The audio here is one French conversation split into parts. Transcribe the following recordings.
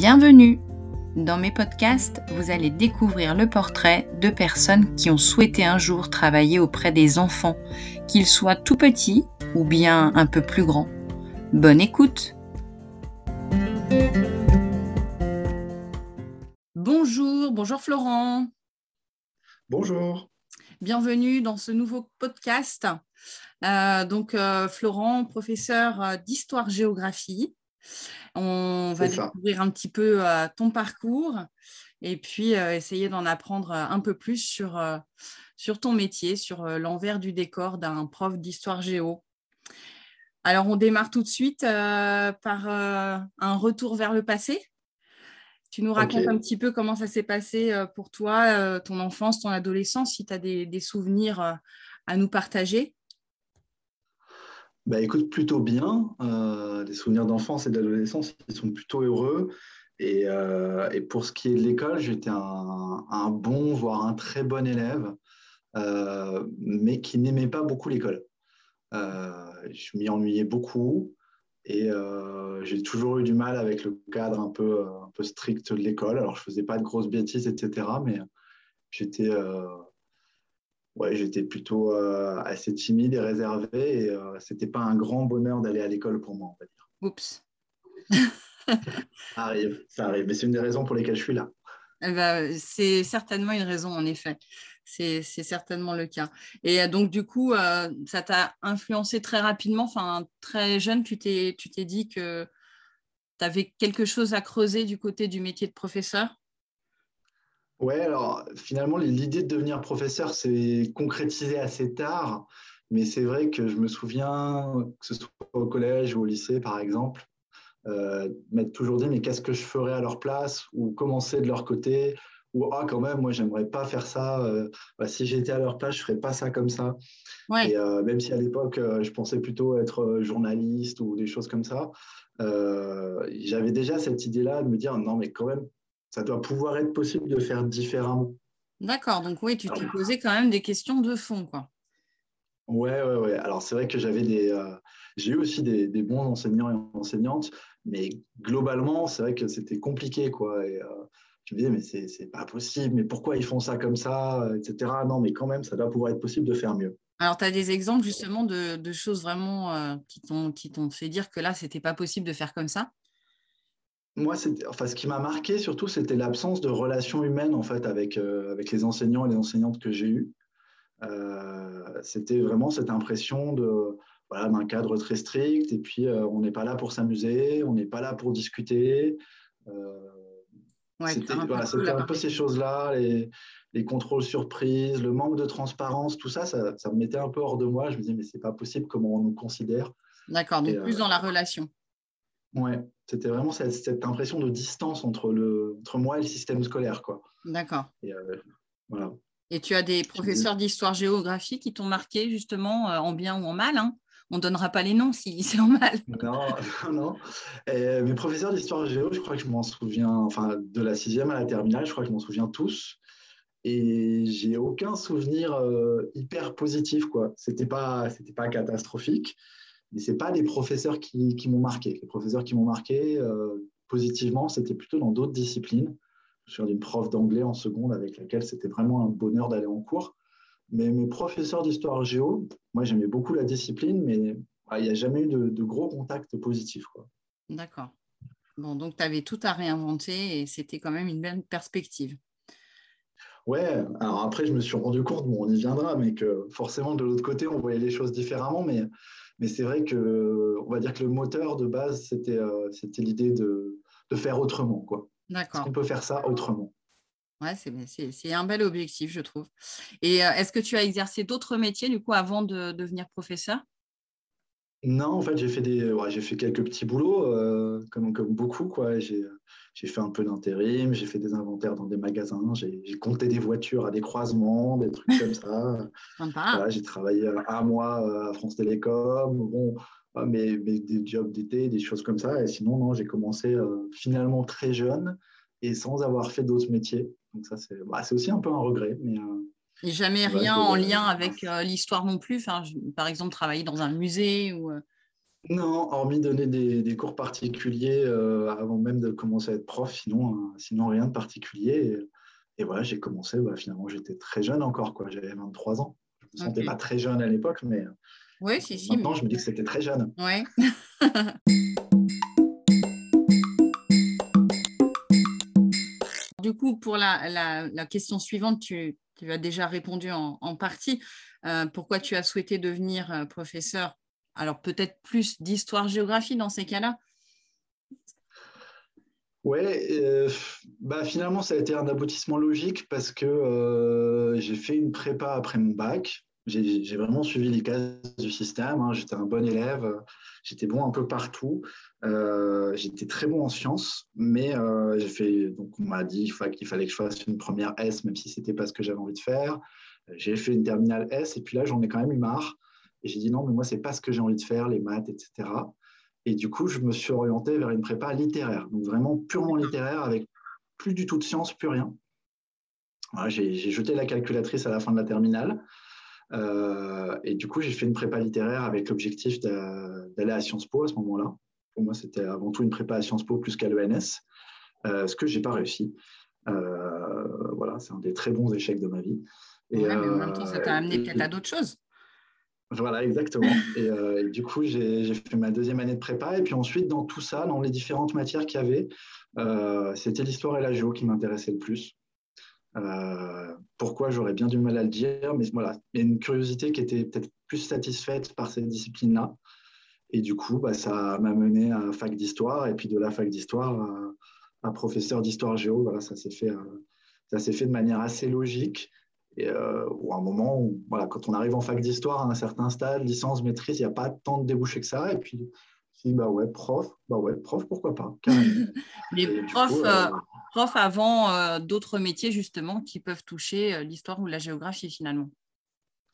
Bienvenue Dans mes podcasts, vous allez découvrir le portrait de personnes qui ont souhaité un jour travailler auprès des enfants, qu'ils soient tout petits ou bien un peu plus grands. Bonne écoute Bonjour, bonjour Florent. Bonjour. Bienvenue dans ce nouveau podcast. Euh, donc, euh, Florent, professeur d'histoire-géographie. On va découvrir un petit peu ton parcours et puis essayer d'en apprendre un peu plus sur, sur ton métier, sur l'envers du décor d'un prof d'histoire géo. Alors, on démarre tout de suite par un retour vers le passé. Tu nous racontes un petit peu comment ça s'est passé pour toi, ton enfance, ton adolescence, si tu as des, souvenirs à nous partager. Bah, écoute, plutôt bien. Euh, les souvenirs d'enfance et d'adolescence, ils sont plutôt heureux. Et, euh, et, pour ce qui est de l'école, j'étais un, un, bon, voire un très bon élève, euh, mais qui n'aimait pas beaucoup l'école. je m'y ennuyais beaucoup et j'ai toujours eu du mal avec le cadre un peu, un peu strict de l'école. Alors, je faisais pas de grosses bêtises, etc., mais j'étais ouais, j'étais plutôt euh, assez timide et réservé et euh, c'était pas un grand bonheur d'aller à l'école pour moi, on va dire. Oups. ça arrive, ça arrive, mais c'est une des raisons pour lesquelles je suis là. Eh ben, c'est certainement une raison, en effet. C'est certainement le cas. Et euh, donc, du coup, ça t'a influencé très rapidement, enfin, très jeune, tu t'es dit que tu avais quelque chose à creuser du côté du métier de professeur? Ouais, alors finalement, l'idée de devenir professeur s'est concrétisée assez tard, mais c'est vrai que je me souviens, que ce soit au collège ou au lycée par exemple, euh, m'être toujours dit mais qu'est-ce que je ferais à leur place ou commencer de leur côté ou ah quand même moi j'aimerais pas faire ça euh, bah, si j'étais à leur place je ferais pas ça comme ça. Et euh, même si à l'époque je pensais plutôt être journaliste ou des choses comme ça j'avais déjà cette idée là de me dire non mais quand même ça doit pouvoir être possible de faire différemment. D'accord, donc oui, tu t'es posé quand même des questions de fond, quoi. Ouais, ouais, ouais. Alors c'est vrai que j'avais des, euh, j'ai eu aussi des, bons enseignants et enseignantes, mais globalement, c'est vrai que c'était compliqué, quoi. Et euh, je me disais, mais c'est pas possible, mais pourquoi ils font ça comme ça, etc. Non, mais quand même, ça doit pouvoir être possible de faire mieux. Alors, tu as des exemples justement de, choses vraiment euh, qui t'ont fait dire que là, c'était pas possible de faire comme ça? Moi, enfin, ce qui m'a marqué surtout, c'était l'absence de relations humaines en fait avec, euh, avec les enseignants et les enseignantes que j'ai eues. Euh, c'était vraiment cette impression de voilà, d'un cadre très strict et puis euh, on n'est pas là pour s'amuser, on n'est pas là pour discuter. c'était un, peu ces choses-là, les, les, contrôles surprises, le manque de transparence, tout ça, ça, ça, me mettait un peu hors de moi. Je me disais, mais c'est pas possible comment on nous considère? D'accord, donc plus dans la relation. Ouais, c'était vraiment cette, impression de distance entre, le, entre moi et le système scolaire. quoi. D'accord. Et, euh, voilà. et tu as des professeurs d'histoire-géographie qui t'ont marqué justement euh, en bien ou en mal hein? On ne donnera pas les noms si c'est en mal. Non, non. Et mes professeurs d'histoire-géo, je crois que je m'en souviens, enfin de la sixième à la terminale, je crois que je m'en souviens tous. Et j'ai aucun souvenir euh, hyper positif, quoi. C'était pas, c'était pas catastrophique, mais ce pas les professeurs qui, qui m'ont marqué. Les professeurs qui m'ont marqué euh, positivement, c'était plutôt dans d'autres disciplines. Je suis d'une prof d'anglais en seconde avec laquelle c'était vraiment un bonheur d'aller en cours. Mais mes professeurs d'histoire géo, moi j'aimais beaucoup la discipline, mais il n'y a jamais eu de, gros contacts positifs. D'accord. Bon, donc tu avais tout à réinventer et c'était quand même une belle perspective. Ouais, alors après, je me suis rendu compte, bon, on y viendra, mais que forcément, de l'autre côté, on voyait les choses différemment. Mais mais c'est vrai que, on va dire que le moteur de base, c'était euh, c'était l'idée de, de, faire autrement. Quoi. D'accord. On peut faire ça autrement? Ouais, c'est un bel objectif, je trouve. Et euh, est-ce que tu as exercé d'autres métiers, du coup, avant de devenir professeur? Non, en fait, j'ai fait, des, ouais, fait quelques petits boulots, euh, comme, comme beaucoup. Quoi. J'ai j'ai fait un peu d'intérim, j'ai fait des inventaires dans des magasins, j'ai compté des voitures à des croisements, des trucs comme ça. Voilà, j'ai travaillé un mois euh, à France Télécom, bon, mais, mais des jobs d'été, des choses comme ça. Et sinon, non, j'ai commencé euh, finalement très jeune et sans avoir fait d'autres métiers. Donc ça, c'est bah, aussi un peu un regret. Mais, euh, et jamais rien en lien avec l'histoire non plus. Enfin, par exemple, travailler dans un musée ou. Non, hormis donner des, cours particuliers euh, avant même de commencer à être prof, sinon, euh, sinon rien de particulier. Et, voilà, j'ai commencé, bah, finalement, j'étais très jeune encore, quoi. j'avais 23 ans. Je ne me sentais pas très jeune à l'époque, mais si, si, maintenant, je me dis que c'était très jeune. Ouais. du coup, pour la, question suivante, tu, as déjà répondu en, partie. Euh, pourquoi tu as souhaité devenir professeur? Alors peut-être plus d'histoire-géographie dans ces cas-là? Oui, euh, bah finalement, ça a été un aboutissement logique parce que euh, j'ai fait une prépa après mon bac. J'ai vraiment suivi les cases du système. Hein. J'étais un bon élève, j'étais bon un peu partout. Euh, j'étais très bon en sciences, mais j'ai fait. Donc, on m'a dit qu'il fallait que je fasse une première S, même si ce n'était pas ce que j'avais envie de faire. J'ai fait une terminale S, et puis là, j'en ai quand même eu marre. Et j'ai dit non, mais moi, c'est pas ce que j'ai envie de faire, les maths, etc. Et du coup, je me suis orienté vers une prépa littéraire, donc vraiment purement littéraire, avec plus du tout de sciences, plus rien. j'ai jeté la calculatrice à la fin de la terminale. Euh, et du coup, j'ai fait une prépa littéraire avec l'objectif d'aller à Sciences Po à ce moment-là. Pour moi, c'était avant tout une prépa à Sciences Po plus qu'à l'ENS, euh, ce que j'ai pas réussi. Euh, voilà, c'est un des très bons échecs de ma vie. Et, mais en même temps, ça t'a amené peut-être à d'autres choses. Voilà, exactement. Euh, et, du coup, j'ai fait ma deuxième année de prépa. Et puis ensuite, dans tout ça, dans les différentes matières qu'il y avait, euh, c'était l'histoire et la géo qui m'intéressaient le plus. Euh, pourquoi j'aurais bien du mal à le dire, mais voilà, il y a une curiosité qui était peut-être plus satisfaite par cette discipline-là. Et du coup, bah, ça m'a mené à fac d'histoire, et puis de la fac d'histoire à, professeur d'histoire géo. Voilà, ça s'est fait, ça s'est fait de manière assez logique. Et, euh, ou un moment où, voilà, quand on arrive en fac d'histoire à un certain stade, licence, maîtrise, il n'y a pas tant de débouchés que ça. Et puis, si, bah ouais, prof, bah ouais, prof, pourquoi pas Les profs, euh, euh, avant d'autres métiers, justement, qui peuvent toucher l'histoire ou la géographie, finalement.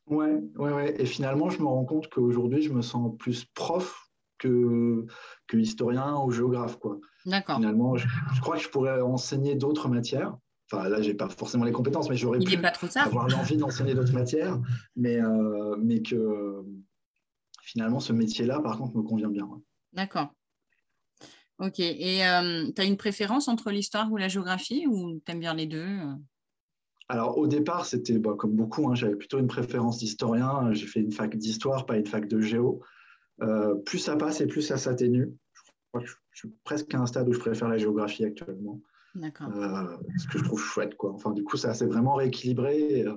Ouais, ouais, ouais. Et finalement, je me rends compte qu'aujourd'hui, je me sens plus prof que, que historien ou géographe. Quoi. D'accord. Finalement, je, crois que je pourrais enseigner d'autres matières. Enfin, là, j'ai pas forcément les compétences, mais j'aurais pu avoir l'envie d'enseigner d'autres matières, mais, euh, mais que finalement, ce métier-là, par contre, me convient bien. D'accord. Ok. Et euh, tu as une préférence entre l'histoire ou la géographie ou tu aimes bien les deux alors au départ, c'était bah, comme beaucoup, hein, j'avais plutôt une préférence d'historien. J'ai fait une fac d'histoire, pas une fac de géo. Euh, plus ça passe et plus ça s'atténue. Je crois que je suis presque à un stade où je préfère la géographie actuellement. Euh, ce que je trouve chouette. Quoi. Enfin, du coup, ça s'est vraiment rééquilibré. Et, euh,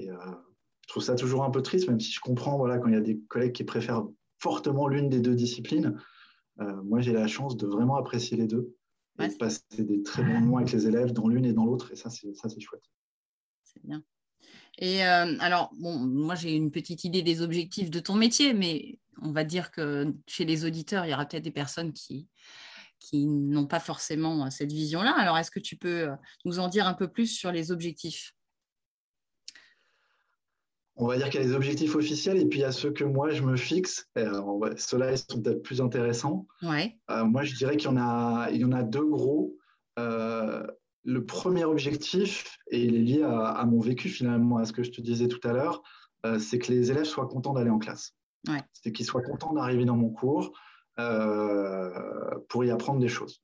euh, je trouve ça toujours un peu triste, même si je comprends voilà, quand il y a des collègues qui préfèrent fortement l'une des deux disciplines. moi, j'ai la chance de vraiment apprécier les deux et de passer des très bons moments avec les élèves dans l'une et dans l'autre. Et ça, c'est chouette. C'est bien. Et alors, bon, moi, j'ai une petite idée des objectifs de ton métier, mais on va dire que chez les auditeurs, il y aura peut-être des personnes qui, qui n'ont pas forcément euh, cette vision-là. Alors, est-ce que tu peux euh, nous en dire un peu plus sur les objectifs? On va dire qu'il y a les objectifs officiels et puis il y a ceux que moi je me fixe. Ceux-là, ils sont peut-être plus intéressants. Ouais. Euh, moi, je dirais qu'il y, en a, il y en a deux gros. le premier objectif, et il est lié à, mon vécu finalement, à ce que je te disais tout à l'heure, c'est que les élèves soient contents d'aller en classe. Ouais. C'est qu'ils soient contents d'arriver dans mon cours, euh, pour y apprendre des choses.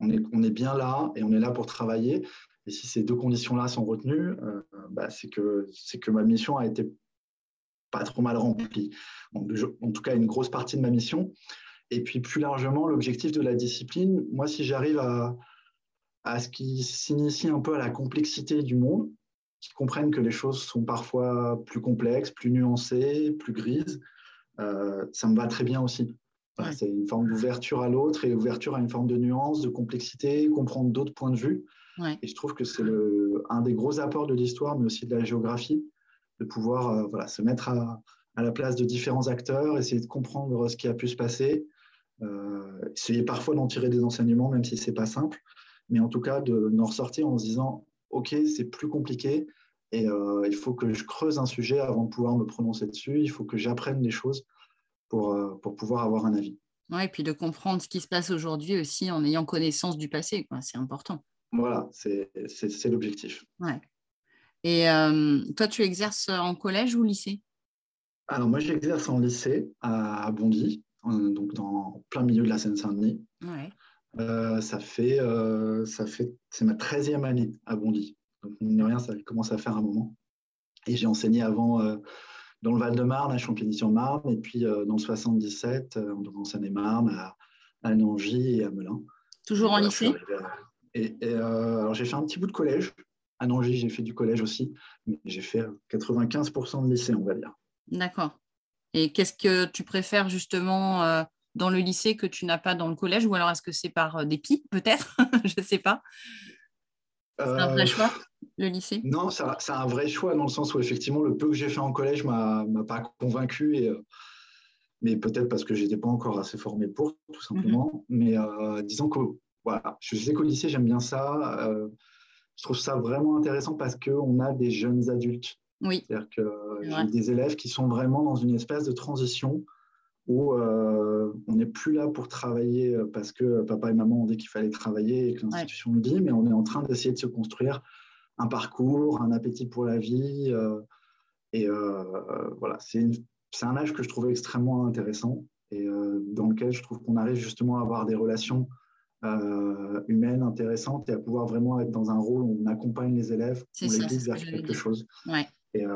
On est, bien là et on est là pour travailler. Et si ces deux conditions-là sont retenues, euh, bah, c'est que, ma mission a été pas trop mal remplie. en tout cas, une grosse partie de ma mission. Et puis plus largement, l'objectif de la discipline, moi, si j'arrive à, à ce qui s'initie un peu à la complexité du monde, qui comprennent que les choses sont parfois plus complexes, plus nuancées, plus grises, euh, ça me va très bien aussi. C'est une forme d'ouverture à l'autre et ouverture à une forme de nuance, de complexité, comprendre d'autres points de vue. Et je trouve que c'est un des gros apports de l'histoire, mais aussi de la géographie, de pouvoir euh, voilà, se mettre à, la place de différents acteurs, essayer de comprendre ce qui a pu se passer, euh, essayer parfois d'en tirer des enseignements, même si ce n'est pas simple, mais en tout cas d'en ressortir en se disant, OK, c'est plus compliqué, et euh, il faut que je creuse un sujet avant de pouvoir me prononcer dessus, il faut que j'apprenne des choses pour, euh, pour pouvoir avoir un avis. Oui, et puis de comprendre ce qui se passe aujourd'hui aussi en ayant connaissance du passé, c'est important. Voilà, c'est l'objectif. Ouais. Et euh, toi, tu exerces en collège ou lycée? Alors moi j'exerce en lycée à Bondy, donc dans plein milieu de la Seine-Saint-Denis. Euh, ça fait, euh, ça fait, c'est ma 13e année à Bondy. Donc, rien, ça commence à faire un moment. Et j'ai enseigné avant dans le Val-de-Marne, à Champigny-sur-Marne, et puis dans le 77, en Seine-et-Marne, à, à Nangy et à Melun. Toujours en lycée Et, alors j'ai fait un petit bout de collège. À Nangy, j'ai fait du collège aussi, mais j'ai fait 95% de lycée, on va dire. D'accord. Et qu'est-ce que tu préfères justement dans le lycée que tu n'as pas dans le collège? Ou alors est-ce que c'est par euh, dépit, peut-être? Je ne sais pas. C'est un vrai euh, choix, le lycée? Non, c'est un vrai choix dans le sens où effectivement, le peu que j'ai fait en collège ne m'a pas convaincu. Et, euh, mais peut-être parce que je n'étais pas encore assez formé pour, tout simplement. Mhm. Mais disons que voilà, je sais qu'au lycée, j'aime bien ça. je trouve ça vraiment intéressant parce qu'on a des jeunes adultes. Oui. C'est-à-dire que j'ai des élèves qui sont vraiment dans une espèce de transition où euh, on n'est plus là pour travailler euh, parce que papa et maman ont dit qu'il fallait travailler et que l'institution le dit, mais on est en train d'essayer de se construire un parcours, un appétit pour la vie. Euh, et voilà, c'est un âge que je trouve extrêmement intéressant et dans lequel je trouve qu'on arrive justement à avoir des relations humaines intéressantes et à pouvoir vraiment être dans un rôle où on accompagne les élèves, on les guide vers quelque chose. Ouais. Et,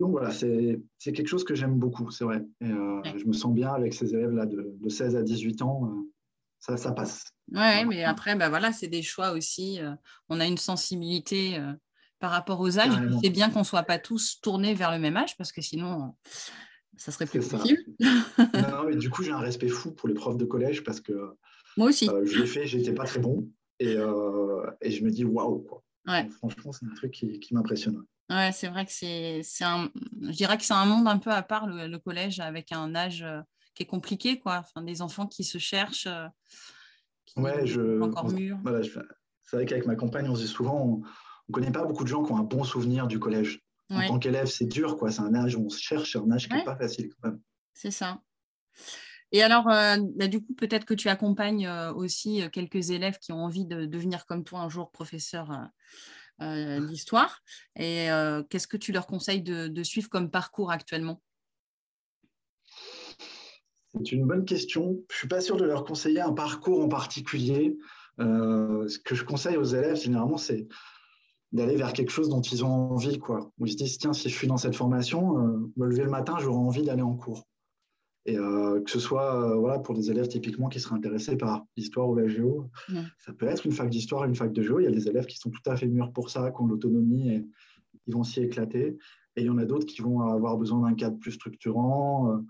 donc voilà, c'est quelque chose que j'aime beaucoup, c'est vrai. Euh, je me sens bien avec ces élèves-là de, 16 à 18 ans. Euh, ça, ça passe. Oui, mais après, bah voilà, c'est des choix aussi. Euh, on a une sensibilité par rapport aux âges. C'est bien qu'on ne soit pas tous tournés vers le même âge parce que sinon, ça serait plus possible. non, mais du coup, j'ai un respect fou pour les profs de collège parce que moi aussi. je l'ai fait, j'étais pas très bon et, et je me dis waouh. Franchement, c'est un truc qui, qui m'impressionne. Ouais, c'est vrai que c'est un. Je dirais que c'est un monde un peu à part, le, collège, avec un âge euh, qui est compliqué, quoi. Enfin, des enfants qui se cherchent. Euh, ouais, je. Encore Voilà, c'est vrai qu'avec ma compagne, on se dit souvent, on ne connaît pas beaucoup de gens qui ont un bon souvenir du collège. En tant qu'élève, c'est dur, quoi. C'est un âge où on se cherche, c'est un âge qui n'est pas facile, quand même. C'est ça. Et alors, euh, bah, du coup, peut-être que tu accompagnes aussi quelques élèves qui ont envie de devenir comme toi un jour professeur euh, d'histoire. Et euh, qu'est-ce que tu leur conseilles de, suivre comme parcours actuellement? C'est une bonne question. Je ne suis pas sûr de leur conseiller un parcours en particulier. Euh, ce que je conseille aux élèves, généralement, c'est d'aller vers quelque chose dont ils ont envie. Quoi. Ils se disent, tiens, si je suis dans cette formation, me lever le matin, j'aurai envie d'aller en cours. Et euh, que ce soit euh, voilà, pour des élèves typiquement qui seraient intéressés par l'histoire ou la géo, ça peut être une fac d'histoire, une fac de géo. Il y a des élèves qui sont tout à fait mûrs pour ça, qui ont l'autonomie et ils vont s'y éclater. Et il y en a d'autres qui vont avoir besoin d'un cadre plus structurant,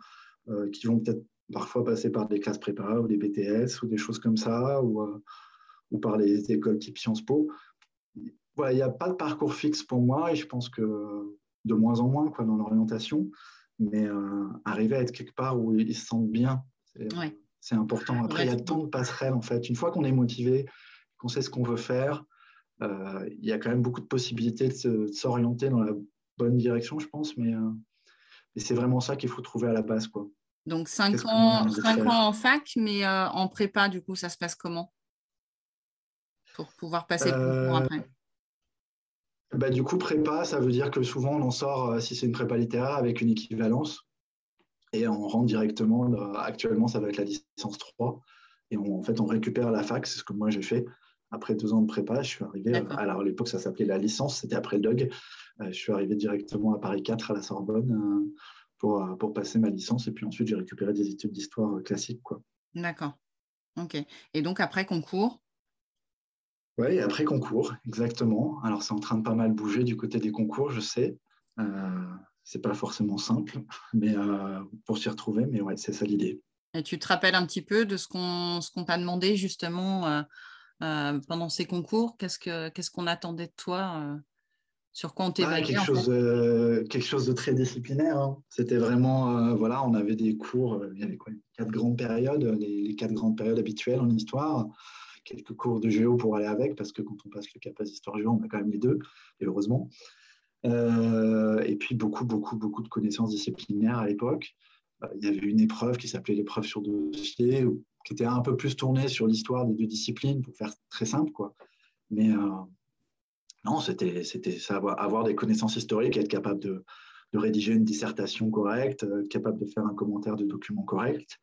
euh, qui vont peut-être parfois passer par des classes prépa ou des BTS ou des choses comme ça, ou, ou par les écoles type Sciences Po. Voilà, il n'y a pas de parcours fixe pour moi et je pense que de moins en moins quoi, dans l'orientation mais euh, arriver à être quelque part où ils se sentent bien, c'est important. Après, il y a tant de passerelles, en fait. Une fois qu'on est motivé, qu'on sait ce qu'on veut faire, euh, il y a quand même beaucoup de possibilités de s'orienter dans la bonne direction, je pense, mais, euh, c'est vraiment ça qu'il faut trouver à la base. Quoi. Donc, 5 ans, ans en fac, mais en prépa, du coup, ça se passe comment? Pour pouvoir passer le concours après bah, du coup, prépa, ça veut dire que souvent on en sort, euh, si c'est une prépa littéraire, avec une équivalence. Et on rentre directement, actuellement, ça va être la licence 3. Et en fait, on récupère la fac, c'est ce que moi j'ai fait. Après deux ans de prépa, je suis arrivé, alors à l'époque ça s'appelait la licence, c'était après le DOG. Euh, je suis arrivé directement à Paris 4 à la Sorbonne euh, pour, pour passer ma licence. Et puis ensuite, j'ai récupéré des études d'histoire classique. D'accord. Ok. Et donc après concours oui, après concours, exactement. Alors, c'est en train de pas mal bouger du côté des concours, je sais. Euh, c'est pas forcément simple, mais euh, pour s'y retrouver, mais ouais, c'est ça l'idée. Et tu te rappelles un petit peu de ce qu'on t'a demandé justement euh, euh, pendant ces concours? Qu'est-ce qu'on ce qu'on attendait de toi Sur quoi on t'évaluait quelque, chose, quelque chose de très disciplinaire. Hein. C'était vraiment, voilà, on avait des cours, il y avait quoi, quatre grandes périodes, les, les quatre grandes périodes habituelles en histoire quelques cours de géo pour aller avec, parce que quand on passe le CAPAS Histoire Géo, on a quand même les deux, et heureusement. Euh, et puis beaucoup, beaucoup, beaucoup de connaissances disciplinaires à l'époque. Euh, il y avait une épreuve qui s'appelait l'épreuve sur dossier, qui était un peu plus tournée sur l'histoire des deux disciplines, pour faire très simple. Quoi. Mais euh, non, c'était ça, avoir des connaissances historiques, être capable de, de rédiger une dissertation correcte, capable de faire un commentaire de document correct,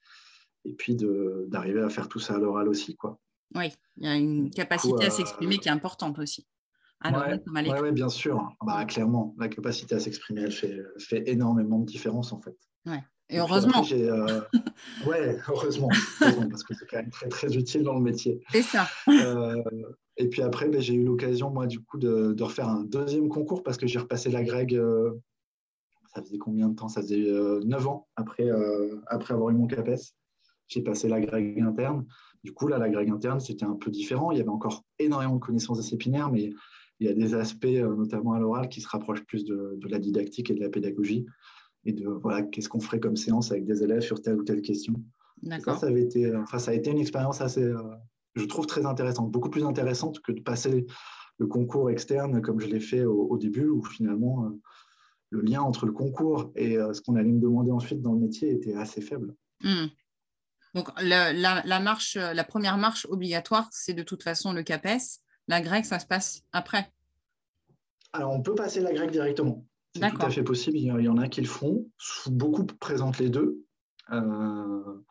et puis d'arriver à faire tout ça à l'oral aussi. Quoi. Oui, il y a une capacité à s'exprimer qui est importante aussi. Oui, bien sûr. Bah, clairement, la capacité à s'exprimer, elle fait, fait, énormément de différence en fait. Ouais. Et, heureusement. Euh... ouais, heureusement, parce que c'est quand même très, très utile dans le métier. C'est ça. Euh, et puis après, ben, j'ai eu l'occasion, moi, du coup, de, de, refaire un deuxième concours parce que j'ai repassé la Greg. Euh, ça faisait combien de temps? Ça faisait 9 euh, ans après, après avoir eu mon CAPES. J'ai passé la Greg interne. Du coup, là, la Greg interne, c'était un peu différent. Il y avait encore énormément de connaissances disciplinaires, mais il y a des aspects, notamment à l'oral, qui se rapprochent plus de, de, la didactique et de la pédagogie et de voilà, qu'est-ce qu'on ferait comme séance avec des élèves sur telle ou telle question. D'accord. Ça, ça, avait été, enfin, ça a été une expérience assez, euh, je trouve, très intéressante, beaucoup plus intéressante que de passer le concours externe comme je l'ai fait au, début, où finalement, euh, le lien entre le concours et euh, ce qu'on allait me demander ensuite dans le métier était assez faible. Hmm. Donc, la, la, marche, la première marche obligatoire, c'est de toute façon le CAPES. La grecque, ça se passe après. Alors, on peut passer la grecque directement. C'est tout à fait possible. Il y en a qui le font. Beaucoup présentent les deux. Euh,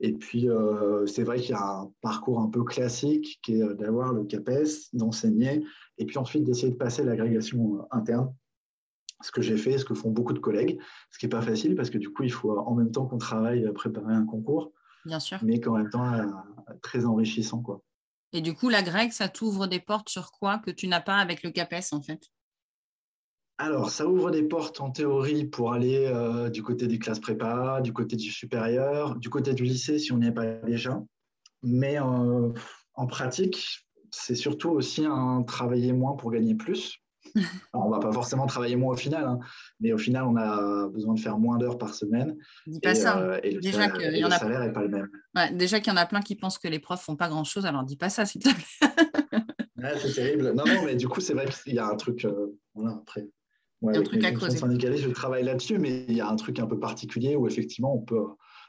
et puis, euh, c'est vrai qu'il y a un parcours un peu classique qui est d'avoir le CAPES, d'enseigner, et puis ensuite d'essayer de passer l'agrégation interne. Ce que j'ai fait, ce que font beaucoup de collègues, ce qui n'est pas facile parce que du coup, il faut en même temps qu'on travaille à préparer un concours, Bien sûr. mais qu'en même temps, euh, très enrichissant. Quoi. Et du coup, la grecque, ça t'ouvre des portes sur quoi que tu n'as pas avec le CAPES en fait? Alors, ça ouvre des portes en théorie pour aller euh, du côté des classes prépa, du côté du supérieur, du côté du lycée si on n'y est pas déjà. Mais euh, en pratique, c'est surtout aussi un travailler moins pour gagner plus. Alors, on va pas forcément travailler moins au final, hein, mais au final, on a besoin de faire moins d'heures par semaine. Dis pas ça. Euh, et le déjà salaire, y en a... salaire n'est pas le même. déjà qu'il y en a plein qui pensent que les profs font pas grand-chose, alors dis pas ça, s'il te plaît. c'est terrible. Non, non, mais du coup, c'est vrai qu'il y a un truc. voilà, après. Ouais, un truc à creuser. je travaille là-dessus, mais il y a un truc un peu particulier où effectivement, on peut.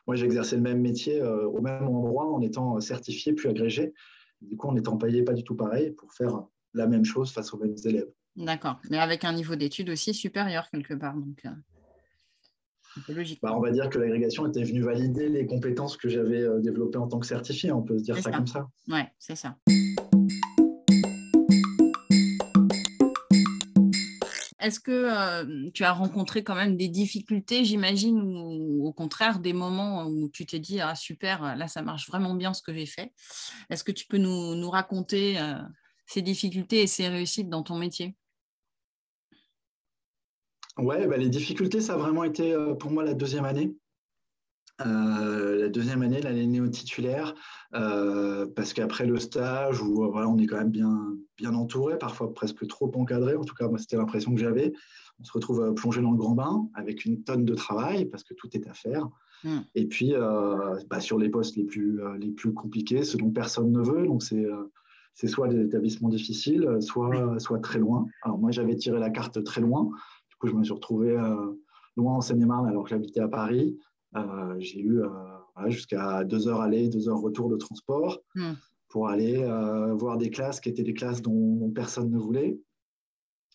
Moi, j'ai exercé le même métier euh, au même endroit en étant certifié puis agrégé. Du coup, en étant payé pas du tout pareil pour faire la même chose face aux mêmes élèves. D'accord, mais avec un niveau d'études aussi supérieur quelque part. Donc, euh, logique. Bah, on va dire que l'agrégation était venue valider les compétences que j'avais euh, développées en tant que certifié. On peut se dire ça, ça comme ça. Oui, c'est ça. Est-ce que euh, tu as rencontré quand même des difficultés, j'imagine, ou au contraire des moments où tu t'es dit ah super, là ça marche vraiment bien ce que j'ai fait? Est-ce que tu peux nous, raconter euh, ces difficultés et ces réussites dans ton métier? Ouais, bah, les difficultés, ça a vraiment été euh, pour moi la deuxième année. Euh, la deuxième année, l'année néo-titulaire, euh, parce qu'après le stage, où voilà, on est quand même bien, bien entouré, parfois presque trop encadré, en tout cas, moi, c'était l'impression que j'avais. On se retrouve plongé dans le grand bain avec une tonne de travail, parce que tout est à faire. Hmm. Et puis, bah, sur les postes les plus, les plus compliqués, ce dont personne ne veut, donc c'est c'est soit des établissements difficiles, soit, soit très loin. Alors moi, j'avais tiré la carte très loin. Coup, je me suis retrouvé loin en Seine-et-Marne alors que j'habitais à Paris. Euh, j'ai eu euh, jusqu'à deux heures aller, deux heures retour de transport hmm. pour aller euh, voir des classes qui étaient des classes dont, personne ne voulait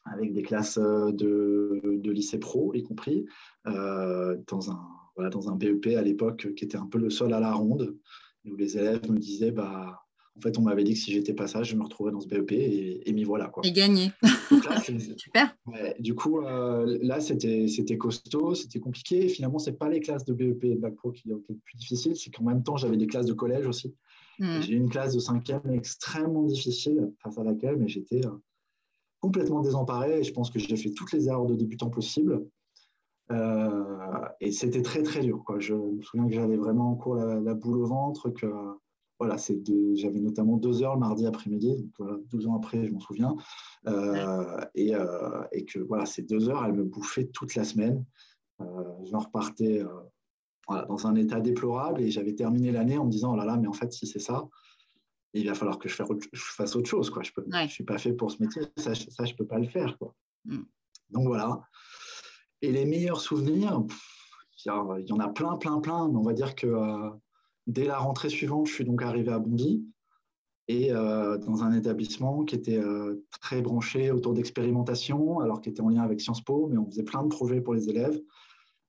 avec des classes de, de lycée pro, y compris, dans, un, voilà, dans un BEP à l'époque qui était un peu le sol à la ronde, où les élèves me disaient bah, en fait, on m'avait dit que si j'étais pas ça, je me retrouvais dans ce BEP et, et m'y voilà. Quoi. Et gagné. Super. du coup, euh, là, c'était costaud, c'était compliqué. finalement, ce n'est pas les classes de BEP et de Bac Pro qui ont été le plus difficiles, c'est qu'en même temps, j'avais des classes de collège aussi. Hmm. J'ai eu une classe de cinquième extrêmement difficile face à laquelle, mais j'étais euh, complètement désemparé et je pense que j'ai fait toutes les erreurs de débutant possibles. Euh, et c'était très, très dur. Quoi. Je me souviens que j'avais vraiment en cours la, la, boule au ventre, que voilà, j'avais notamment deux heures le mardi après-midi, donc voilà, 12 ans après, je m'en souviens. Euh, et, euh, et, que voilà, ces deux heures, elles me bouffaient toute la semaine. Euh, je repartais voilà, dans un état déplorable et j'avais terminé l'année en me disant, oh là là, mais en fait, si c'est ça, il va falloir que je, fasse autre chose. Quoi. Je ne suis pas fait pour ce métier, ça, ça je ne peux pas le faire. Quoi. Mm. Donc voilà. Et les meilleurs souvenirs, il y, en a plein, plein, plein. Mais on va dire que Dès la rentrée suivante, je suis donc arrivé à Bondy. et dans un établissement qui était très branché autour d'expérimentation, alors qui était en lien avec Sciences Po, mais on faisait plein de projets pour les élèves.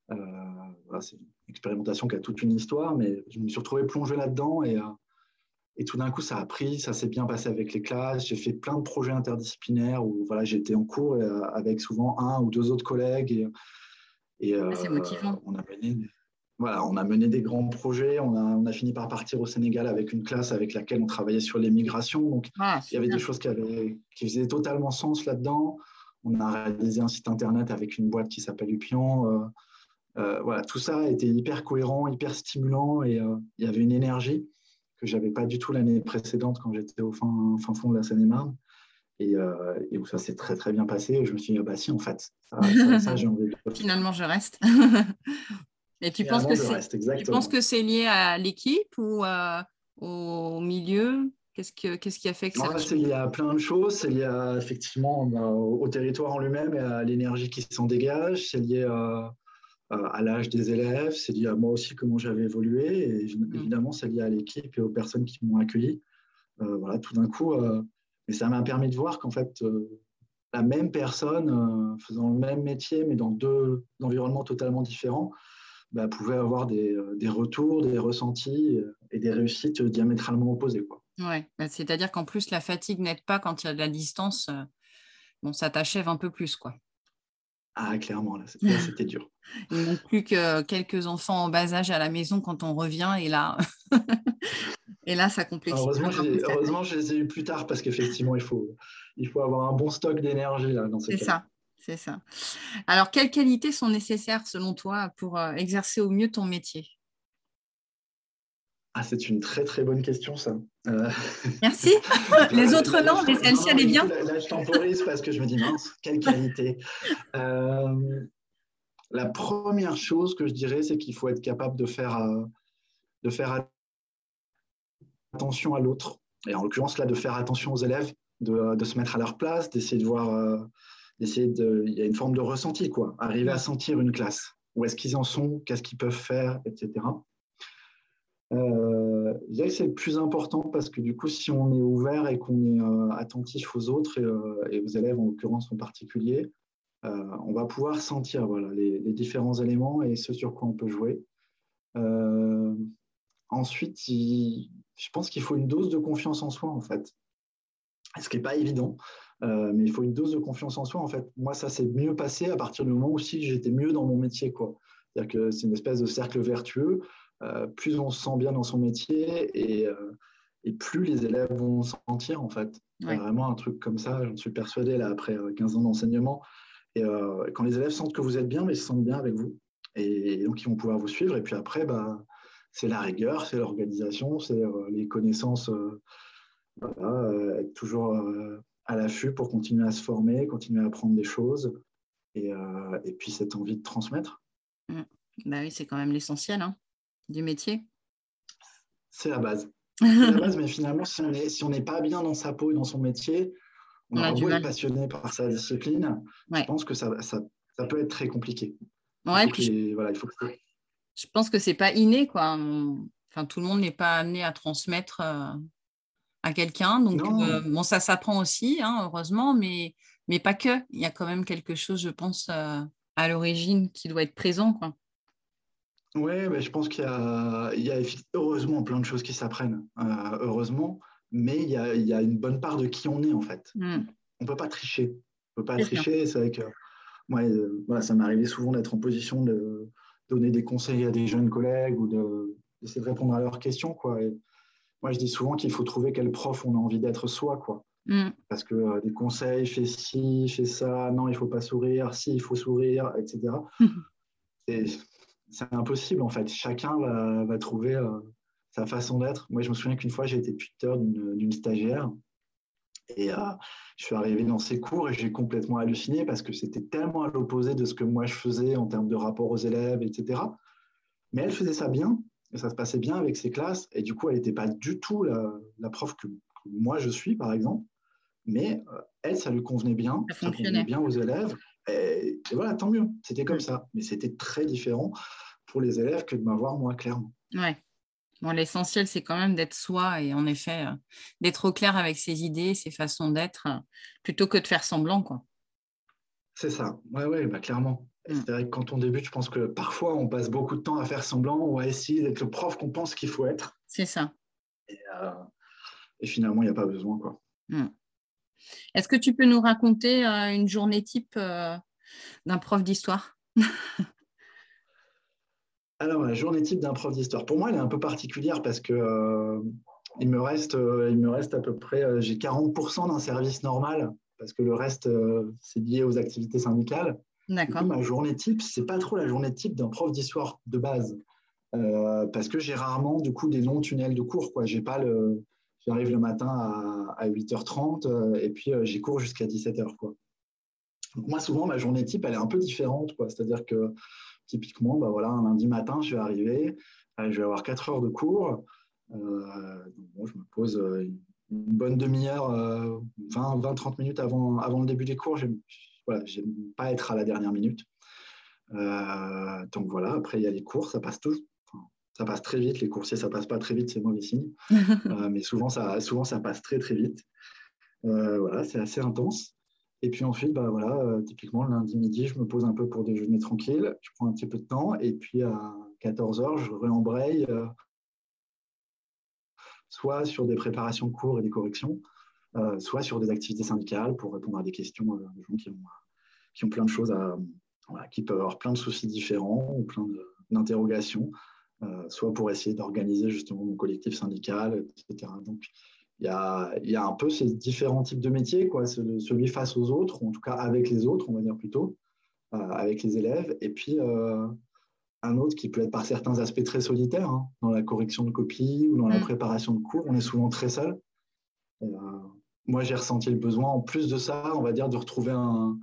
Voilà, c'est une expérimentation qui a toute une histoire, mais je me suis retrouvé plongé là-dedans et, et tout d'un coup, ça a pris, ça s'est bien passé avec les classes. J'ai fait plein de projets interdisciplinaires où voilà, j'étais en cours avec souvent un ou deux autres collègues. Et, et ah, c'est motivant. On a mené, voilà, on a mené des grands projets. On a, on a, fini par partir au Sénégal avec une classe avec laquelle on travaillait sur l'immigration. Donc, ah, il y avait des choses qui, avaient, qui faisaient totalement sens là-dedans. On a réalisé un site internet avec une boîte qui s'appelle Upion. Euh, euh, voilà, tout ça a été hyper cohérent, hyper stimulant et euh, il y avait une énergie que j'avais pas du tout l'année précédente quand j'étais au fin, fin, fond de la Seine-et-Marne. Et, et, où ça s'est très très bien passé. Et je me suis dit, ah bah si, en fait, ça j'ai envie de... Finalement, je reste. Et tu penses, que c'est, tu penses que c'est lié à l'équipe ou euh, au milieu? Qu'est-ce, que, qu'est-ce qui a fait que ça C'est lié à plein de choses. C'est lié effectivement bah, au, territoire en lui-même et à l'énergie qui s'en dégage. C'est lié à, à, l'âge des élèves. C'est lié à moi aussi, comment j'avais évolué. Et mm. évidemment, c'est lié à l'équipe et aux personnes qui m'ont accueilli. Euh, voilà, tout d'un coup. Euh, et ça m'a permis de voir qu'en fait, la même personne faisant le même métier, mais dans deux environnements totalement différents, bah, pouvaient avoir des, euh, des, retours, des ressentis euh, et des réussites diamétralement opposées. Quoi. Ouais, bah, c'est-à-dire qu'en plus, la fatigue n'aide pas quand il y a de la distance. Euh, bon, ça t'achève un peu plus, quoi. Ah, clairement, là, c'était dur. Il manque plus que quelques enfants en bas âge à la maison quand on revient, et là, et là ça complexifie. Heureusement, heureusement, je les ai eus plus tard parce qu'effectivement, il faut, il faut avoir un bon stock d'énergie là dans C'est ça, c'est ça. Alors, quelles qualités sont nécessaires selon toi pour euh, exercer au mieux ton métier? Ah, c'est une très très bonne question, ça. Euh, Merci. Les autres non, mais celle-ci, elle est bien. Là, je temporise parce que je me dis, mince, quelle qualité. Euh, la première chose que je dirais, c'est qu'il faut être capable de faire, de faire attention à l'autre. Et en l'occurrence, là, de faire attention aux élèves, de, de se mettre à leur place, d'essayer de voir d'essayer de. Il y a une forme de ressenti, quoi. Arriver à sentir une classe. Où est-ce qu'ils en sont? Qu'est-ce qu'ils peuvent faire? Etc. Euh, je dirais que c'est le plus important parce que du coup, si on est ouvert et qu'on est euh, attentif aux autres euh, et, aux élèves en l'occurrence en particulier, on va pouvoir sentir voilà, les, différents éléments et ce sur quoi on peut jouer. ensuite, je pense qu'il faut une dose de confiance en soi en fait, ce qui n'est pas évident. Euh, mais il faut une dose de confiance en soi. En fait, moi, ça s'est mieux passé à partir du moment où si j'étais mieux dans mon métier. C'est-à-dire que c'est une espèce de cercle vertueux. Euh, plus on se sent bien dans son métier et, euh, et plus les élèves vont sentir, en fait. C'est vraiment un truc comme ça, j'en suis persuadé, là, après 15 ans d'enseignement. Et quand les élèves sentent que vous êtes bien, mais ils se sentent bien avec vous. Et, donc, ils vont pouvoir vous suivre. Et puis après, bah, c'est la rigueur, c'est l'organisation, c'est les connaissances. Voilà, être toujours à l'affût pour continuer à se former, continuer à apprendre des choses et, euh, et puis cette envie de transmettre. Mmh. Bah oui, c'est quand même l'essentiel hein, du métier. C'est la base. C'est la base, mais finalement, si on n'est si pas bien dans sa peau et dans son métier, on, a beau être passionné par sa discipline, je pense que ça, ça, ça, peut être très compliqué. Ouais, puis voilà, il faut que je pense que c'est pas inné, quoi. Enfin, tout le monde n'est pas amené à transmettre euh, à quelqu'un. Donc, euh, bon, ça s'apprend aussi, hein, heureusement, mais, mais pas que. Il y a quand même quelque chose, je pense, euh, à l'origine qui doit être présent. Quoi. Oui, je pense qu'il y a, il y a heureusement plein de choses qui s'apprennent, euh, heureusement, mais il y, a, il y, a, une bonne part de qui on est, en fait. Mmh. On ne peut pas tricher. On peut pas tricher. C'est vrai que moi, voilà, ça m'est arrivé souvent d'être en position de donner des conseils à des jeunes collègues ou d'essayer de, répondre à leurs questions. Quoi. Et, moi, je dis souvent qu'il faut trouver quel prof on a envie d'être soi, quoi. Mm. Parce que euh, des conseils, fais ci, fais ça, non, il faut pas sourire, si, il faut sourire, etc. c'est impossible, en fait. Chacun va, trouver euh, sa façon d'être. Moi, je me souviens qu'une fois, j'ai été tuteur d'une stagiaire. Et euh, je suis arrivé dans ses cours et j'ai complètement halluciné parce que c'était tellement à l'opposé de ce que moi je faisais en termes de rapport aux élèves, etc. Mais elle faisait ça bien ça se passait bien avec ses classes. Et du coup, elle n'était pas du tout la, prof que, moi je suis, par exemple. Mais euh, elle, ça lui convenait bien. Ça, convenait bien aux élèves. Et, voilà, tant mieux. C'était comme ça. Mais c'était très différent pour les élèves que de m'avoir moi, clairement. Ouais. Bon, L'essentiel, c'est quand même d'être soi et en effet, d'être au clair avec ses idées, ses façons d'être, plutôt que de faire semblant. quoi. C'est ça, oui, ouais, bah, clairement. Mm. C'est vrai que quand on débute, je pense que parfois on passe beaucoup de temps à faire semblant ou à essayer d'être le prof qu'on pense qu'il faut être. C'est ça. Et, euh, finalement, il n'y a pas besoin. quoi. Mm. Est-ce que tu peux nous raconter euh, une journée type euh, d'un prof d'histoire? Alors, la journée type d'un prof d'histoire, pour moi, elle est un peu particulière parce que il, me reste, il me reste à peu près, j'ai 40% d'un service normal parce que le reste, c'est lié aux activités syndicales. D'accord. Ma journée type, c'est pas trop la journée type d'un prof d'histoire de base, euh, parce que j'ai rarement du coup des longs tunnels de cours. Quoi. J'ai pas le, j'arrive le matin à, 8h30 euh, et puis euh, j'y cours jusqu'à 17h. Quoi. Donc moi, souvent, ma journée type, elle est un peu différente. Quoi. C'est-à-dire que typiquement, bah, voilà, un lundi matin, je vais arriver, je vais avoir 4 heures de cours. donc bon, je me pose une bonne demi-heure, 20-30 minutes avant, avant le début des cours. Voilà, j'aime pas être à la dernière minute. Euh, donc voilà, après il y a les cours, ça passe tout, ça passe très vite. Les coursiers, ça passe pas très vite, c'est mauvais signe. Euh, mais souvent ça, souvent, ça passe très très vite. Euh, voilà, c'est assez intense. Et puis ensuite, bah, voilà, typiquement, le lundi midi, je me pose un peu pour déjeuner tranquille. Je prends un petit peu de temps. Et puis à 14h, je réembraye soit sur des préparations de cours et des corrections, soit sur des activités syndicales pour répondre à des questions euh, de gens qui ont, qui ont plein de choses à, qui peuvent avoir plein de soucis différents ou plein d'interrogations, euh, soit pour essayer d'organiser justement mon collectif syndical, etc. Donc, il y a, y a, un peu ces différents types de métiers, quoi, celui face aux autres, ou en tout cas avec les autres, on va dire plutôt, avec les élèves, et puis un autre qui peut être par certains aspects très solitaire, hein, dans la correction de copies ou dans la mmh. préparation de cours, on est souvent très seul moi, j'ai ressenti le besoin, en plus de ça, on va dire, de retrouver un,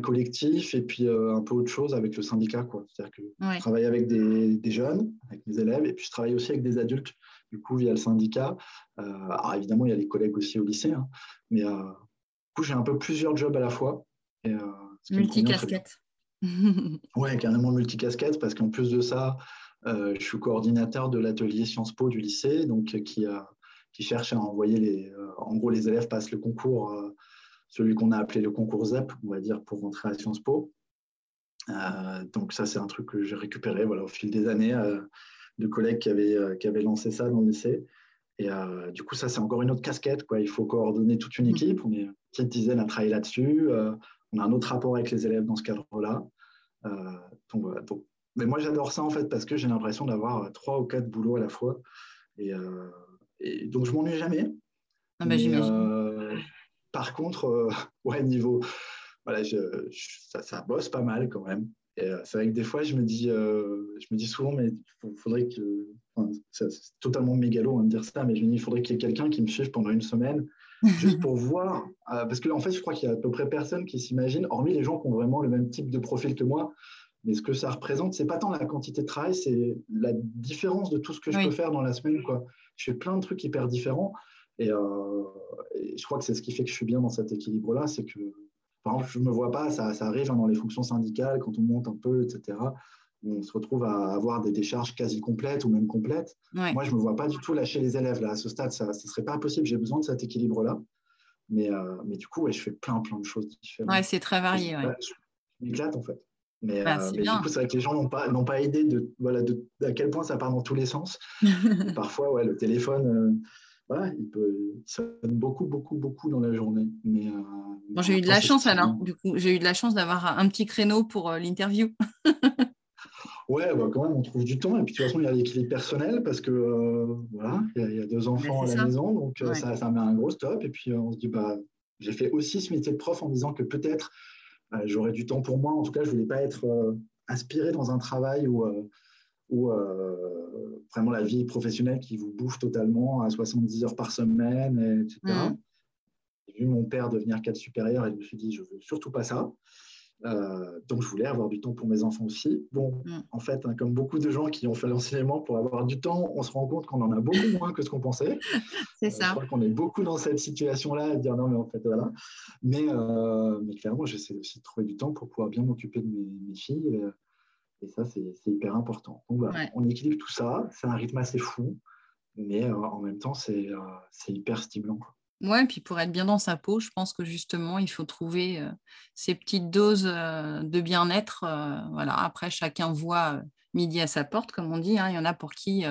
collectif et puis euh, un peu autre chose avec le syndicat. C'est-à-dire que je travaille avec des, jeunes, avec mes élèves, et puis je travaille aussi avec des adultes, du coup, via le syndicat. Euh, alors évidemment, il y a les collègues aussi au lycée, hein, mais euh, du coup, j'ai un peu plusieurs jobs à la fois. Multicasquette. oui, carrément multicasquette, parce qu'en plus de ça, je suis coordinateur de l'atelier Sciences Po du lycée, donc qui a qui cherche à envoyer les. Euh, en gros, les élèves passent le concours, euh, celui qu'on a appelé le concours ZEP, on va dire, pour rentrer à Sciences Po. Euh, donc, ça, c'est un truc que j'ai récupéré voilà, au fil des années de collègues qui avaient, qui avaient lancé ça dans le lycée. Et du coup, ça, c'est encore une autre casquette. Quoi. Il faut coordonner toute une équipe. On est une petite dizaine à travailler là-dessus. on a un autre rapport avec les élèves dans ce cadre-là. donc, mais moi, j'adore ça, en fait, parce que j'ai l'impression d'avoir trois ou quatre boulots à la fois. Et, et donc, je m'ennuie jamais. Ah bah, euh, par contre, euh, ouais, niveau. Voilà, ça, ça, bosse pas mal quand même. Euh, c'est vrai que des fois, je me dis, je me dis souvent, mais il faudrait que. c'est totalement mégalo hein, de dire ça, mais je me dis, il faudrait qu'il y ait quelqu'un qui me suive pendant une semaine, juste pour voir. parce qu'en en fait, je crois qu'il y a à peu près personne qui s'imagine, hormis les gens qui ont vraiment le même type de profil que moi, mais ce que ça représente, c'est pas tant la quantité de travail, c'est la différence de tout ce que je peux faire dans la semaine. Quoi je fais plein de trucs hyper différents. Euh, et, je crois que c'est ce qui fait que je suis bien dans cet équilibre-là. C'est que, par exemple, je ne me vois pas, ça, ça, arrive hein, dans les fonctions syndicales, quand on monte un peu, etc. On se retrouve à avoir des décharges quasi complètes ou même complètes. Moi, je ne me vois pas du tout lâcher les élèves. Là, à ce stade, ça ne serait pas possible. J'ai besoin de cet équilibre-là. Mais, euh, mais du coup, je fais plein, plein de choses différentes. Ouais, c'est très varié. Ouais. Je m'éclate, en fait. Mais, bah, euh, du coup, c'est vrai que les gens n'ont pas, n'ont pas idée de, voilà, de, à quel point ça part dans tous les sens. Parfois, ouais, le téléphone, euh, voilà, il peut sonne beaucoup, beaucoup, beaucoup dans la journée. Mais, euh, bon, j'ai eu de la chance, alors. Du coup, j'ai eu de la chance d'avoir un petit créneau pour l'interview. ouais, bah, quand même, on trouve du temps. Et puis, de toute façon, il y a l'équilibre personnel parce que, voilà, il y, a, deux enfants à la maison. Donc, ça, ça met un gros stop. Et puis, on se dit, bah, j'ai fait aussi ce métier de prof en disant que peut-être euh, j'aurais du temps pour moi. En tout cas, je ne voulais pas être euh, inspiré dans un travail où, euh, où vraiment la vie professionnelle qui vous bouffe totalement à 70 heures par semaine, etc. Mmh. J'ai vu mon père devenir cadre supérieur et je me suis dit, je ne veux surtout pas ça. Euh, donc, je voulais avoir du temps pour mes enfants aussi. Bon, mm. en fait, hein, comme beaucoup de gens qui ont fait l'enseignement pour avoir du temps, on se rend compte qu'on en a beaucoup moins que ce qu'on pensait. C'est ça. Euh, je crois qu'on est beaucoup dans cette situation-là à dire non, mais en fait, voilà. Mais, euh, mais clairement, j'essaie aussi de trouver du temps pour pouvoir bien m'occuper de mes, filles. Et, ça, c'est hyper important. Donc, voilà, on équilibre tout ça. C'est un rythme assez fou. mais en même temps, c'est hyper stimulant. Ouais, puis pour être bien dans sa peau, je pense que justement, il faut trouver ces petites doses de bien-être. voilà. Après, chacun voit midi à sa porte, comme on dit. Hein. Il y en a pour qui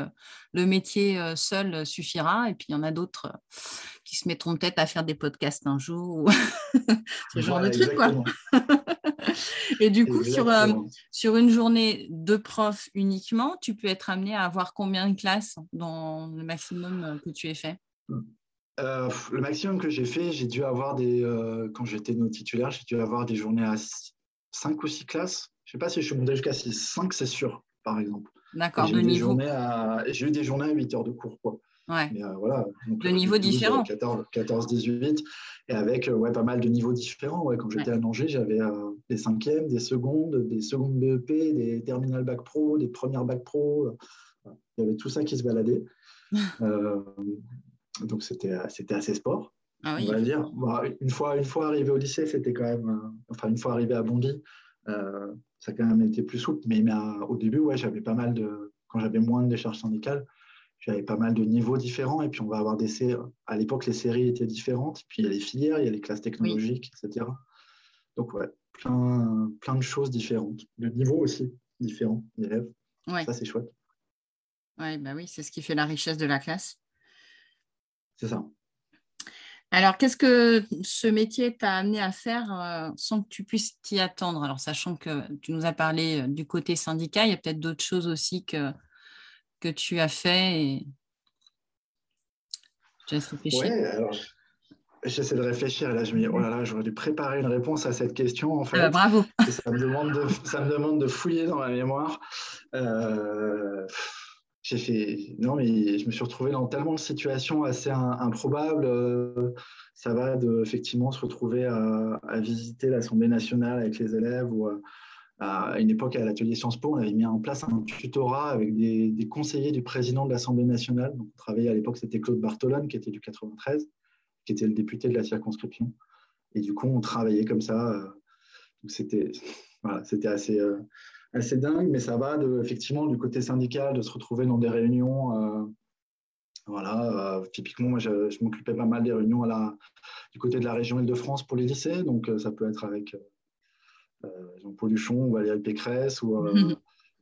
le métier seul suffira, et puis il y en a d'autres qui se mettront peut-être à faire des podcasts un jour, ce genre de truc. Quoi. et du coup, sur, sur une journée de prof uniquement, tu peux être amené à avoir combien de classes dans le maximum que tu aies fait? Mmh. Euh, le maximum que j'ai fait, j'ai dû avoir des. Euh, quand j'étais nos titulaires, j'ai dû avoir des journées à 5 ou 6 classes. Je ne sais pas si je suis monté jusqu'à 6. 5, c'est sûr, par exemple. D'accord, de niveau. J'ai eu des journées à 8 heures de cours. Quoi. Ouais. Mais, euh, voilà. de niveaux différents. 14, 18. Et avec ouais, pas mal de niveaux différents. Ouais, quand j'étais à Angers, j'avais des cinquièmes, des secondes, des secondes BEP, des terminales bac pro, des premières bac pro. Il y avait tout ça qui se baladait. Donc, c'était assez sport, ah on va dire. une, fois, une fois arrivé au lycée, c'était quand même. Euh, enfin, une fois arrivé à Bondy, euh, ça a quand même été plus souple. Mais, au début, ouais, j'avais pas mal de. Quand j'avais moins de décharges syndicales, j'avais pas mal de niveaux différents. Et puis, on va avoir des séries. À l'époque, les séries étaient différentes. Puis, il y a les filières, il y a les classes technologiques, etc. Donc, ouais, plein, plein de choses différentes. Le niveau aussi différent d'élèves. Ça, c'est chouette. Ouais, bah oui, c'est ce qui fait la richesse de la classe. C'est ça. Alors, qu'est-ce que ce métier t'a amené à faire euh, sans que tu puisses t'y attendre? Alors, sachant que tu nous as parlé euh, du côté syndicat, il y a peut-être d'autres choses aussi que, que tu as fait. Et... Oui, alors j'essaie de réfléchir là je me dis, oh là là, j'aurais dû préparer une réponse à cette question en fait. Bah, bravo. Ça me, demande de, ça me demande de fouiller dans ma mémoire. Euh j'ai fait non mais je me suis retrouvé dans tellement de situations assez improbables euh, ça va de effectivement se retrouver à, visiter l'Assemblée nationale avec les élèves ou euh, à, une époque à l'atelier Sciences Po on avait mis en place un tutorat avec des, conseillers du président de l'Assemblée nationale. Donc on travaillait à l'époque c'était Claude Bartolone qui était du 93 qui était le député de la circonscription. Et du coup on travaillait comme ça euh, c'était voilà, c'était assez assez dingue, mais ça va de, effectivement du côté syndical de se retrouver dans des réunions. Euh, voilà, euh, typiquement, moi, je, m'occupais pas mal des réunions à la, du côté de la région Île-de-France pour les lycées, donc euh, ça peut être avec Jean-Paul Duchon ou Valérie Pécresse ou,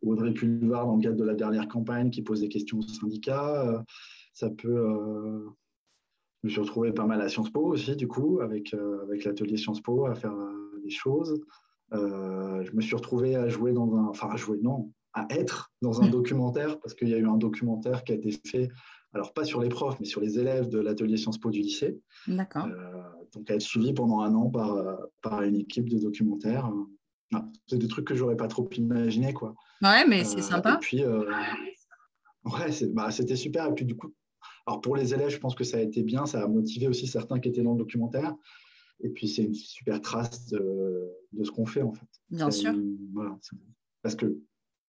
Audrey Pulvar dans le cadre de la dernière campagne qui pose des questions aux syndicats. ça peut. je me suis retrouvé pas mal à Sciences Po aussi, du coup, avec, avec l'atelier Sciences Po à faire des choses. Euh, je me suis retrouvé à jouer dans un, enfin à jouer non, à être dans un documentaire parce qu'il y a eu un documentaire qui a été fait, alors pas sur les profs, mais sur les élèves de l'atelier Sciences Po du lycée. D'accord. Euh, donc à être suivi pendant un an par, par une équipe de documentaires. Ah, c'est des trucs que j'aurais pas trop imaginé quoi. Ouais, mais c'est euh, sympa. Et puis ouais, bah, c'était super. Et puis du coup, alors pour les élèves, je pense que ça a été bien, ça a motivé aussi certains qui étaient dans le documentaire. Et puis, c'est une super trace de, ce qu'on fait, en fait. Bien sûr. parce que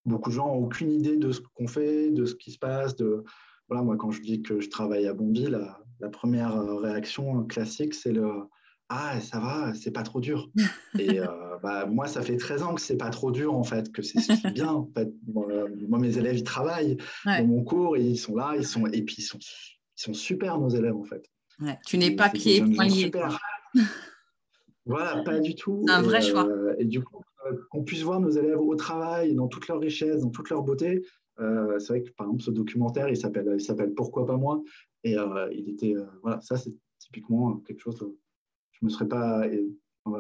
beaucoup de gens n'ont aucune idée de ce qu'on fait, de ce qui se passe. De, voilà, moi, quand je dis que je travaille à Bondy, la, la première réaction classique, c'est le ah, ça va, c'est pas trop dur. Et euh, bah, moi, ça fait 13 ans que c'est pas trop dur, en fait, que c'est bien. En fait. moi, mes élèves, ils travaillent dans mon cours, et ils sont là, ils sont, et puis ils sont, ils sont super, nos élèves, en fait. tu n'es pas pied poing voilà, pas du tout. un vrai choix. Euh, et du coup, euh, qu'on puisse voir nos élèves au travail, dans toute leur richesse, dans toute leur beauté. Euh, c'est vrai que par exemple, ce documentaire, il s'appelle, il s'appelle Pourquoi pas moi? Et il était, voilà, ça c'est typiquement quelque chose. je me serais pas,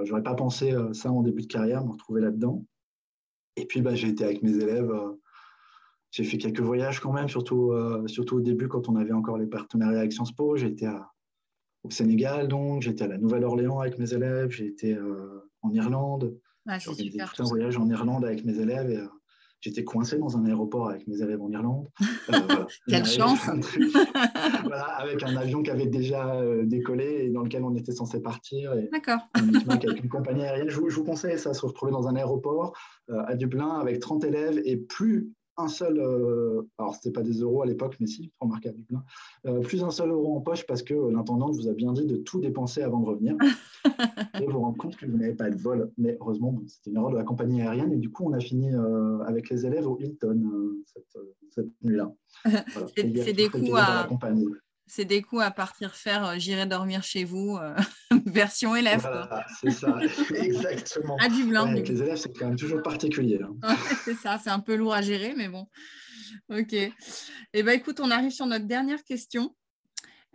j'aurais pas pensé ça en début de carrière, me retrouver là-dedans. Et puis, bah, j'ai été avec mes élèves. j'ai fait quelques voyages quand même, surtout, surtout au début quand on avait encore les partenariats avec Sciences Po. J'ai été à, au Sénégal, donc j'étais à la Nouvelle-Orléans avec mes élèves, j'ai été euh, en Irlande. Ah, j'ai fait tout un voyage en Irlande avec mes élèves et euh, j'étais coincé dans un aéroport avec mes élèves en Irlande. Euh, Quelle chance voilà, Avec un avion qui avait déjà décollé et dans lequel on était censé partir. D'accord. avec une compagnie aérienne. Je vous, je vous, conseille ça, se retrouver dans un aéroport à Dublin avec 30 élèves et plus un seul, euh, alors c'était pas des euros à l'époque, mais si, remarquable, euh, plus un seul euro en poche parce que l'intendante vous a bien dit de tout dépenser avant de revenir. et vous rendre compte que vous n'avez pas de vol. Mais heureusement, c'était une erreur de la compagnie aérienne et du coup, on a fini euh, avec les élèves au Hilton cette, nuit-là. c'est des coups à c'est des coups à partir faire euh, J'irai dormir chez vous, euh, version élève. c'est ça, exactement. À du blanc. avec les élèves, c'est quand même toujours particulier. Hein. c'est ça, c'est un peu lourd à gérer, mais bon. Ok. Eh bien, écoute, on arrive sur notre dernière question.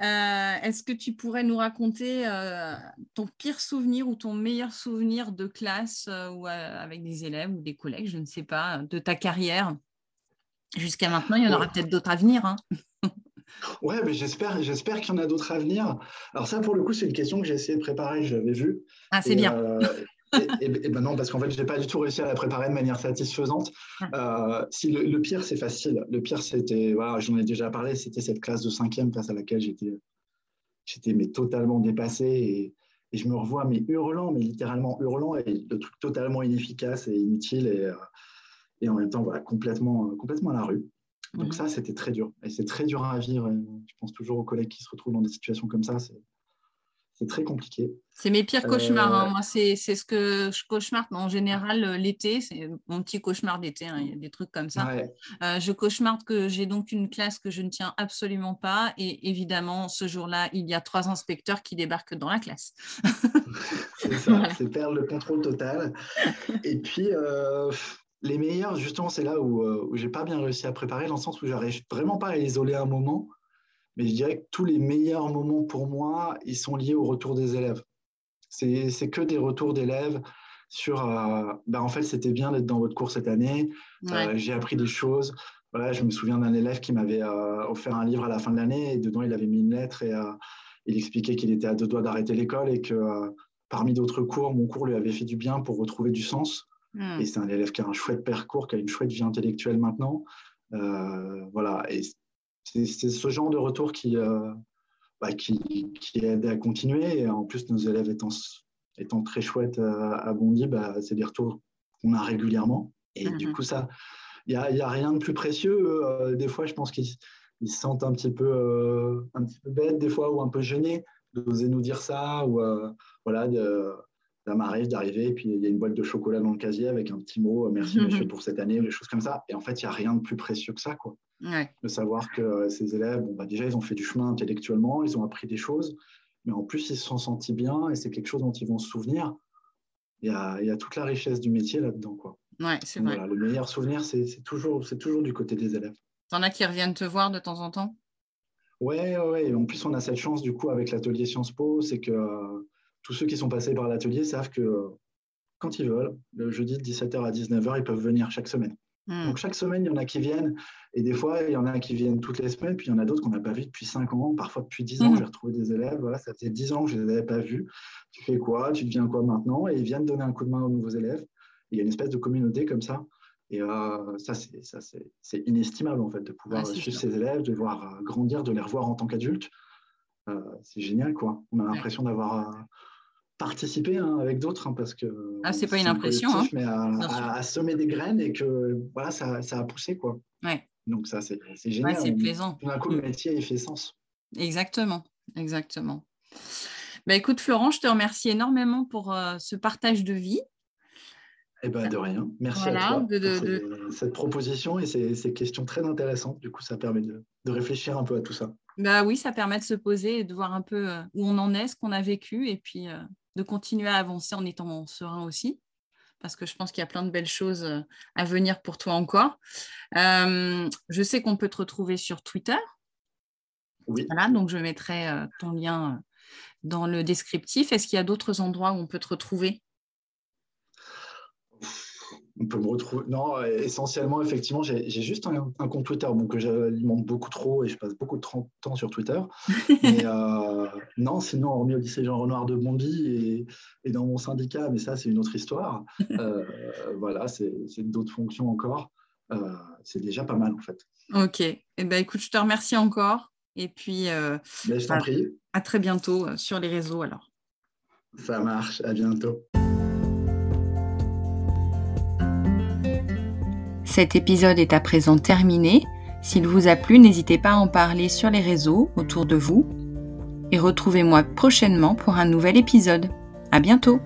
Euh, est-ce que tu pourrais nous raconter ton pire souvenir ou ton meilleur souvenir de classe ou avec des élèves ou des collègues, je ne sais pas, de ta carrière? Jusqu'à maintenant Il y en aura peut-être d'autres à venir. Hein. Ouais, mais j'espère, j'espère qu'il y en a d'autres à venir. Alors ça, pour le coup, c'est une question que j'ai essayé de préparer, j'avais vu. Ah, c'est bien. Euh, et, ben non, parce qu'en fait, je n'ai pas du tout réussi à la préparer de manière satisfaisante. Ah. Euh, si le, pire, c'est facile. Le pire, c'était, voilà, j'en ai déjà parlé, c'était cette classe de cinquième face à laquelle j'étais, j'étais mais totalement dépassé et, je me revois mais hurlant, mais littéralement hurlant et le truc totalement inefficace et inutile et, euh, et en même temps, voilà, complètement, complètement à la rue. Donc ça, c'était très dur. Et c'est très dur à vivre. je pense toujours aux collègues qui se retrouvent dans des situations comme ça. C'est très compliqué. C'est mes pires cauchemars. Hein. Euh, Moi, c'est ce que je cauchemarde en général euh, l'été. C'est mon petit cauchemar d'été. Hein. Il y a des trucs comme ça. Euh, je cauchemarde que j'ai donc une classe que je ne tiens absolument pas. Et évidemment, ce jour-là, il y a trois inspecteurs qui débarquent dans la classe. c'est ça. C'est perdre le contrôle total. Et puis, les meilleurs, justement, c'est là où, euh, où j'ai pas bien réussi à préparer, dans le sens où j'arrive vraiment pas à isoler un moment. Mais je dirais que tous les meilleurs moments pour moi, ils sont liés au retour des élèves. C'est que des retours d'élèves sur, euh, bah, en fait, c'était bien d'être dans votre cours cette année. Euh, j'ai appris des choses. Voilà, je me souviens d'un élève qui m'avait offert un livre à la fin de l'année et dedans, il avait mis une lettre et il expliquait qu'il était à deux doigts d'arrêter l'école et que parmi d'autres cours, mon cours lui avait fait du bien pour retrouver du sens. Hmm. Et c'est un élève qui a un chouette parcours, qui a une chouette vie intellectuelle maintenant. Euh, voilà. Et c'est ce genre de retour qui, euh, bah, qui, qui, aide à continuer. Et en plus, nos élèves étant, étant très chouettes euh, à Bondy, bah, c'est des retours qu'on a régulièrement. Et du hmm. coup, ça, il n'y a, y a, rien de plus précieux. des fois, je pense qu'ils se sentent un petit, peu, un petit peu bêtes, des fois, ou un peu gênés d'oser nous dire ça. Ou voilà, de, ça m'arrive d'arriver et puis il y a une boîte de chocolat dans le casier avec un petit mot euh, merci monsieur pour cette année, des choses comme ça. Et en fait, il n'y a rien de plus précieux que ça, quoi. De savoir que euh, ces élèves, bon, bah, déjà, ils ont fait du chemin intellectuellement, ils ont appris des choses, mais en plus, ils se sont sentis bien et c'est quelque chose dont ils vont se souvenir. Il y a, il y a toute la richesse du métier là-dedans, quoi. Ouais, c'est vrai. le meilleur souvenir, c'est toujours, toujours du côté des élèves. T'en as qui reviennent te voir de temps en temps? Ouais, ouais. En plus, on a cette chance, du coup, avec l'atelier Sciences Po, c'est que tous ceux qui sont passés par l'atelier savent que quand ils veulent, le jeudi de 17h à 19h, ils peuvent venir chaque semaine. Hmm. Donc chaque semaine, il y en a qui viennent, et des fois, il y en a qui viennent toutes les semaines, puis il y en a d'autres qu'on n'a pas vus depuis 5 ans, parfois depuis 10 ans. Hmm. J'ai retrouvé des élèves, voilà, ça faisait 10 ans que je ne les avais pas vus. Tu fais quoi? Tu deviens quoi maintenant? Et ils viennent donner un coup de main aux nouveaux élèves. il y a une espèce de communauté comme ça. Et euh, ça, c'est inestimable, en fait, de pouvoir suivre ces élèves, de voir euh, grandir, de les revoir en tant qu'adultes. Euh, c'est génial, quoi. On a l'impression d'avoir participer hein, avec d'autres, hein, parce que ah, c'est pas une impression, hein. mais à, semer des graines et que voilà, ça, ça a poussé quoi. Ouais. Donc ça c'est génial. c'est plaisant. Tout d'un coup le métier il fait sens. Exactement, exactement. Bah, écoute Florent, je te remercie énormément pour euh, ce partage de vie. Eh ben, de rien. Merci à toi pour cette proposition et ces, ces, questions très intéressantes. Du coup, ça permet de, de réfléchir un peu à tout ça. Bah oui, ça permet de se poser et de voir un peu euh, où on en est, ce qu'on a vécu, et puis euh, de continuer à avancer en étant serein aussi, parce que je pense qu'il y a plein de belles choses euh, à venir pour toi encore. je sais qu'on peut te retrouver sur Twitter. Oui. Voilà, donc je mettrai ton lien dans le descriptif. Est-ce qu'il y a d'autres endroits où on peut te retrouver? On peut me retrouver. Non, essentiellement, effectivement, j'ai juste un, compte Twitter bon, que j'alimente beaucoup trop et je passe beaucoup de temps sur Twitter. mais euh, non, sinon, hormis au lycée Jean-Renoir de Bondy et, dans mon syndicat, mais ça, c'est une autre histoire. Euh, voilà, c'est d'autres fonctions encore. Euh, c'est déjà pas mal, en fait. Ok. Eh ben, écoute, je te remercie encore. Et puis, ben, je t'en prie. À très bientôt sur les réseaux, alors. Ça marche. À bientôt. Cet épisode est à présent terminé. S'il vous a plu, n'hésitez pas à en parler sur les réseaux autour de vous. Et retrouvez-moi prochainement pour un nouvel épisode. À bientôt!